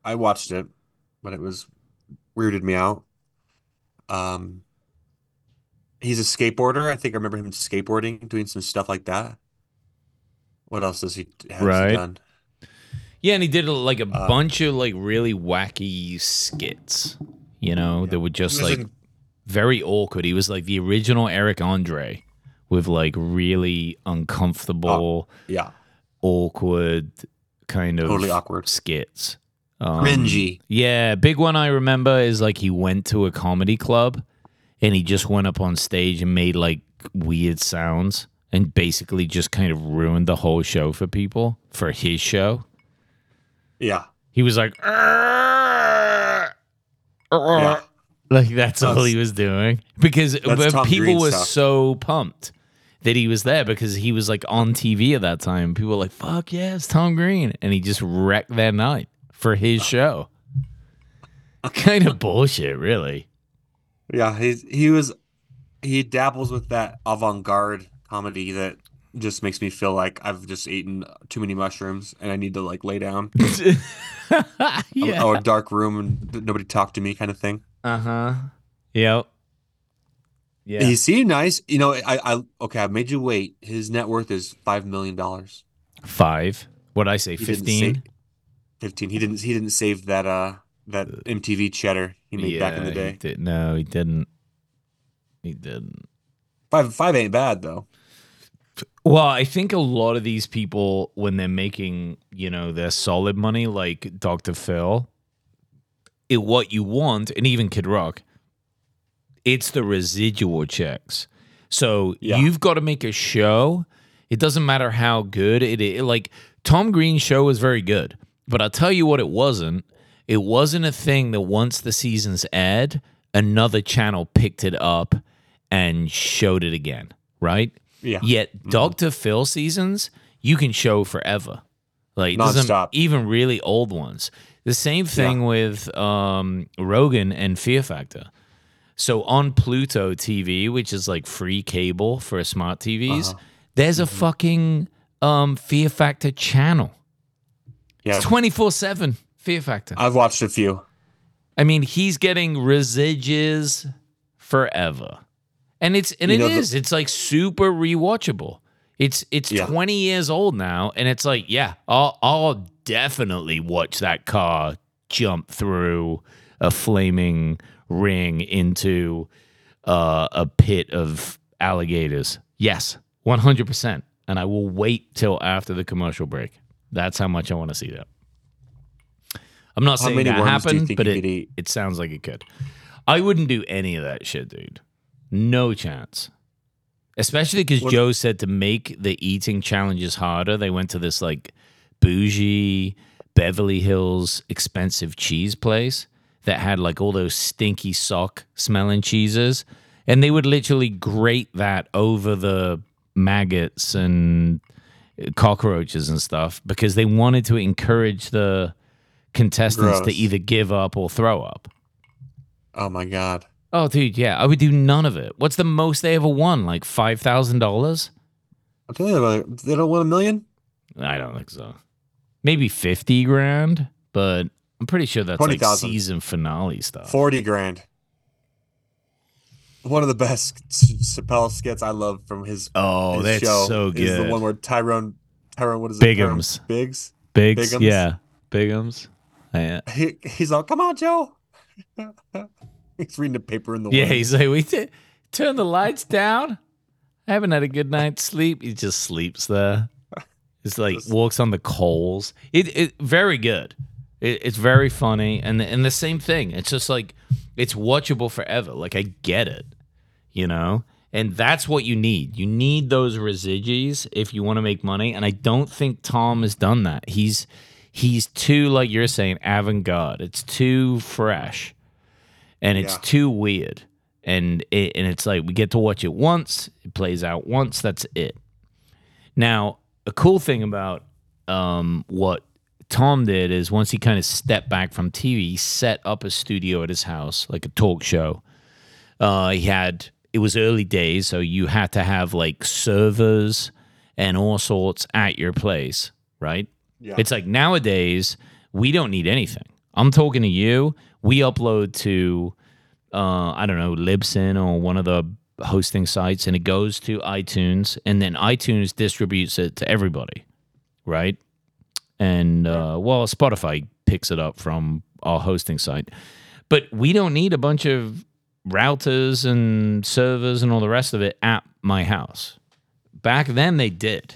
I watched it, but it was weirded me out. Um, he's a skateboarder. I think I remember him skateboarding, doing some stuff like that. What else does he has he Right. done? Yeah, and he did like a Uh, bunch of like really wacky skits, you know, that were just like in- very awkward. He was like the original Eric Andre with like really uncomfortable, Yeah, awkward kind of Totally awkward. skits. Um, cringy. Yeah, big one I remember is like he went to a comedy club and he just went up on stage and made like weird sounds and basically just kind of ruined the whole show for people for his show. Yeah, He was like, "Arr!" yeah. like that's all he was doing because That's people Green were stuff. so pumped that he was there because he was like on TV at that time. People were like, "Fuck yeah, it's Tom Green," and he just wrecked their night for his show. kind of bullshit, really. Yeah, he's he was he dabbles with that avant-garde comedy that just makes me feel like I've just eaten too many mushrooms and I need to like lay down [laughs] yeah. or a dark room and nobody talk to me kind of thing. Uh huh. Yep. Yeah. He seemed nice. You know, I, I okay, I made you wait. His net worth is five million dollars. Five. What I say? Fifteen. Sa- Fifteen. He didn't he didn't save that uh that MTV cheddar he made back in the he day. did- no, he didn't. He didn't. Five five ain't bad though. Well, I think a lot of these people, when they're making, you know, their solid money, like Dr. Phil, it what you want, and even Kid Rock, it's the residual checks. So Yeah. you've got to make a show. It doesn't matter how good it is. Like Tom Green's show was very good, but I'll tell you what, it wasn't. It wasn't a thing that once the seasons aired, another channel picked it up and showed it again, right? Yeah. Yet Dr. Phil seasons you can show forever. Like doesn't Nonstop. even really old ones. The same thing with um, Rogan and Fear Factor. So on Pluto TV, which is like free cable for smart TVs, Uh-huh. there's a Mm-hmm. fucking um, Fear Factor channel. Yeah. 24 7 Fear Factor. I've watched a few. I mean, he's getting residues forever. And it's and You it know, the- It's like super rewatchable. It's it's Yeah. 20 years old now and it's like, yeah, I'll I'll definitely watch that car jump through a flaming ring into uh, a pit of alligators. Yes, 100%. And I will wait till after the commercial break. That's how much I want to see that. I'm not How saying that worms do you happened, but it, it sounds like it could. I wouldn't do any of that shit, dude. No chance. Especially because Joe said to make the eating challenges harder, they went to this like bougie Beverly Hills expensive cheese place that had like all those stinky sock smelling cheeses. And they would literally grate that over the maggots and cockroaches and stuff because they wanted to encourage the contestants to either give up or throw up. Oh my god. Oh, dude, yeah, I would do none of it. What's the most they ever won? Like five thousand dollars? I'm telling you, like, they don't win a million. I don't think so. Maybe fifty grand, but I'm pretty sure that's like 20,000. season finale stuff. Forty grand. One of the best S- Chappelle skits I love from his, oh, his that's show so is good. the one where Tyrone, Tyrone, what is it? Tyrone Biggums. Biggs. Bigs, Biggums? yeah, Biggums. Yeah, uh, He, he's all, come on, Joe. [laughs] he's reading the paper in the yeah. wind. He's like, we t- turn the lights down. I haven't had a good night's sleep. He just sleeps there. It's like Just- walks on the coals. It it very good. It, it's very funny and and the same thing. It's just like it's watchable forever. Like I get it, you know. And that's what you need. You need those residues if you want to make money. And I don't think Tom has done that. He's he's too like you're saying avant-garde. It's too fresh, and it's Yeah. too weird. And it, and it's like we get to watch it once. It plays out once. That's it. Now, a cool thing about um, what Tom did is once he kind of stepped back from TV, he set up a studio at his house, like a talk show. Uh, he had it was early days, so you had to have like servers and all sorts at your place, right? Yeah. It's like nowadays we don't need anything. I'm talking to you. We upload to uh, I don't know Libsyn or one of the hosting sites, and it goes to iTunes, and then iTunes distributes it to everybody, right? And uh, well, Spotify picks it up from our hosting site, but we don't need a bunch of routers and servers and all the rest of it at my house. Back then, they did.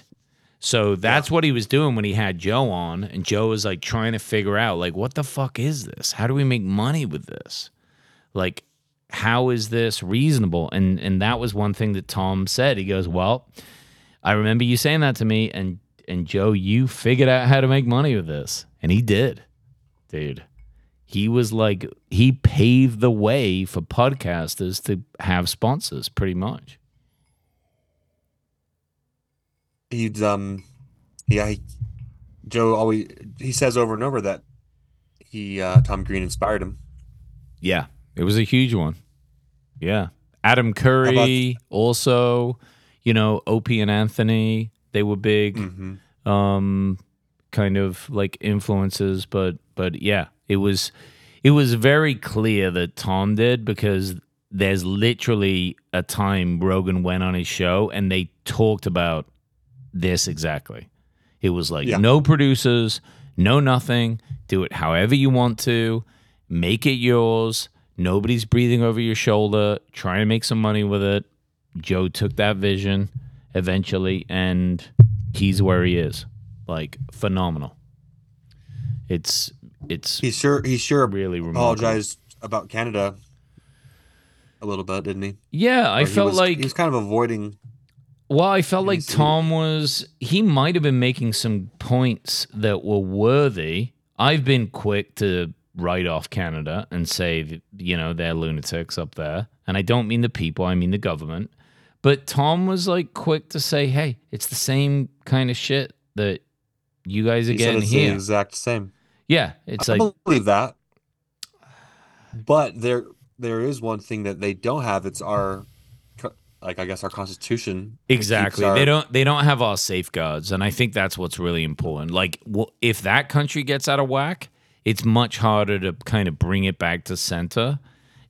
So that's what he was doing when he had Joe on, and Joe was like trying to figure out, like, what the fuck is this? How do we make money with this? Like, how is this reasonable? And and that was one thing that Tom said. He goes, Well, I remember you saying that to me, and and Joe, you figured out how to make money with this. And he did. Dude. He was like he paved the way for podcasters to have sponsors, pretty much. He'd um, yeah. He, Joe always he says over and over that he uh, Tom Green inspired him. Yeah, it was a huge one. Yeah. Adam Curry also, you know, Opie and Anthony, they were big Mm-hmm. um kind of like influences, but but yeah, it was it was very clear that Tom did because there's literally a time Rogan went on his show and they talked about this exactly. It was like Yeah. no producers, no nothing, do it however you want to, make it yours. Nobody's breathing over your shoulder, trying to make some money with it. Joe took that vision eventually and he's where he is. Like phenomenal. It's it's He sure he sure really remarkable. apologized about Canada a little bit, didn't he? Yeah, I Or he felt was- like he was kind of avoiding. Well, I felt like Tom was he might have been making some points that were worthy. I've been quick to write off Canada and say that, you know, they're lunatics up there. And I don't mean the people, I mean the government. But Tom was like quick to say, "Hey, it's the same kind of shit that you guys are He getting it's the here." exact same. Yeah, it's I like believe that. But there there is one thing that they don't have. It's our like I guess our constitution. Exactly. our- They don't they don't have all safeguards and I think that's what's really important. Like wh- if that country gets out of whack, it's much harder to kind of bring it back to center.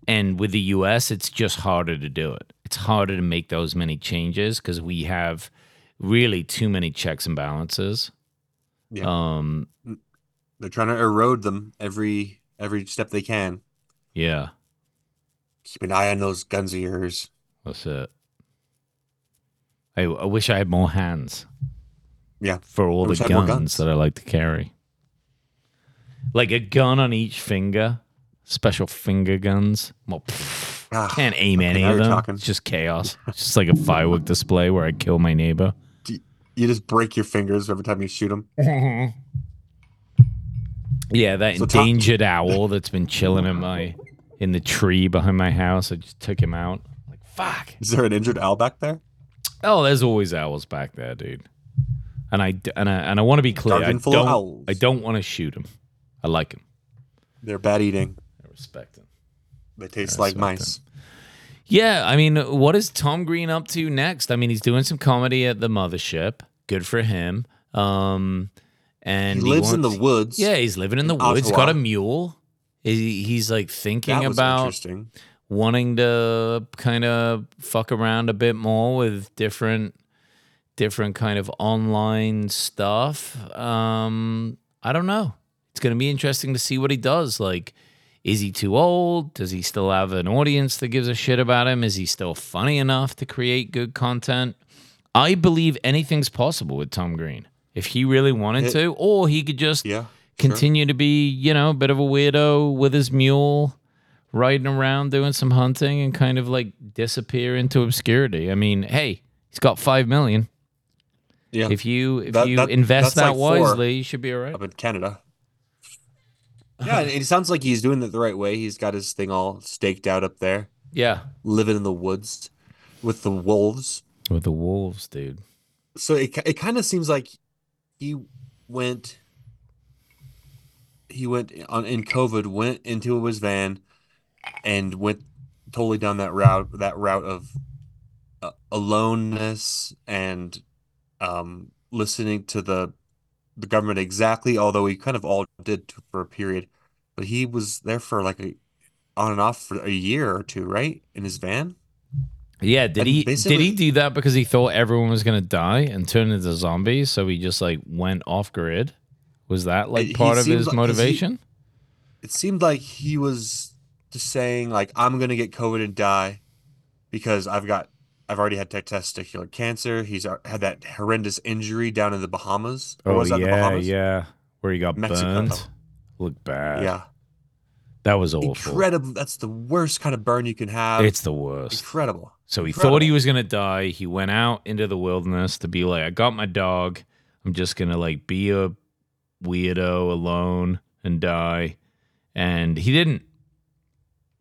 And with the US, it's just harder to do it. It's harder to make those many changes cuz we have really too many checks and balances. Yeah. Um They're trying to erode them every every step they can. Yeah, Keep an eye on those guns of yours. that's it. I, I wish I had more hands. Yeah. For all I the wish I had more guns, guns. that I like to carry. Like a gun on each finger. Special finger guns. Well, pff, Ah, can't aim okay, any of them. talking. It's just chaos. It's just like a firework display where I kill my neighbor. [laughs] You just break your fingers every time you shoot them. [laughs] Yeah, that So Tom- endangered owl that's been chilling in my in the tree behind my house. I just took him out. Like fuck. Is there an injured owl back there? Oh, there's always owls back there, dude. And I and I and I want to be clear. I Garden full of don't. I don't want to shoot him. I like him. They're bad eating. I respect him. They taste like mice. Yeah, I mean, what is Tom Green up to next? I mean, he's doing some comedy at the mothership. Good for him. Um, and He lives in the woods. Yeah, he's living in the in woods. Ottawa. Got a mule. He, he's like thinking about wanting to kind of fuck around a bit more with different different kind of online stuff um i don't know it's going to be interesting to see what he does like is he too old does he still have an audience that gives a shit about him is he still funny enough to create good content i believe anything's possible with tom green if he really wanted It- to or he could just Yeah. sure. continue to be, you know, a bit of a weirdo with his mule, riding around doing some hunting and kind of like disappear into obscurity. I mean, hey, he's got five million. Yeah. If you if That- you that- invest that like wisely, you should be all right. up in Canada. Yeah, it sounds like he's doing it the right way. He's got his thing all staked out up there, Yeah, living in the woods with the wolves. with the wolves, dude. So it it kind of seems like he went he went on in COVID went into his van and went totally down that route that route of uh, aloneness and um listening to the the government exactly although he kind of all did for a period. But he was there for like a on and off for a year or two right in his van Yeah, did he did he do that because he thought everyone was gonna die and turn into zombies? So he just like went off grid. Was that like part of his like- 'cause he- motivation? it seemed like he was just saying like I'm gonna get COVID and die because I've got I've already had testicular cancer. He's uh, had that horrendous injury down in the Bahamas. Or oh was that the yeah, Bahamas? yeah. Where he got Mexico. burned. Looked bad. Yeah. That was awful. Incredible. That's the worst kind of burn you can have. It's the worst. incredible. So he incredible. thought he was gonna die. He went out into the wilderness to be like, I got my dog. I'm just gonna like be a weirdo alone and die. And he didn't.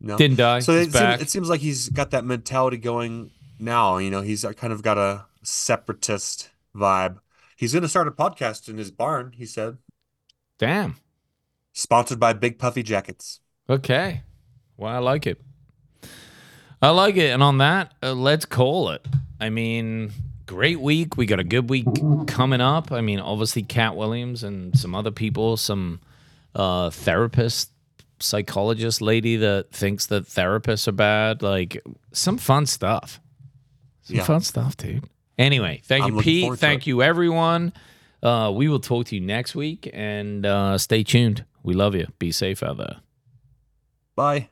No. Didn't die. So it seems, it seems like he's got that mentality going now. You know, he's uh, kind of got a separatist vibe. He's going to start a podcast in his barn, he said, Damn. sponsored by Big Puffy Jackets. Okay. Well, I like it. I like it. And on that, uh, let's call it. I mean, great week. We got a good week coming up. I mean, obviously, Katt Williams and some other people, some uh, therapist, psychologist lady that thinks that therapists are bad. Like, some fun stuff. Some Yeah. fun stuff, dude. Anyway, thank I'm you, Pete. Thank you, everyone. Uh, we will talk to you next week and uh, stay tuned. We love you. Be safe out there. Bye.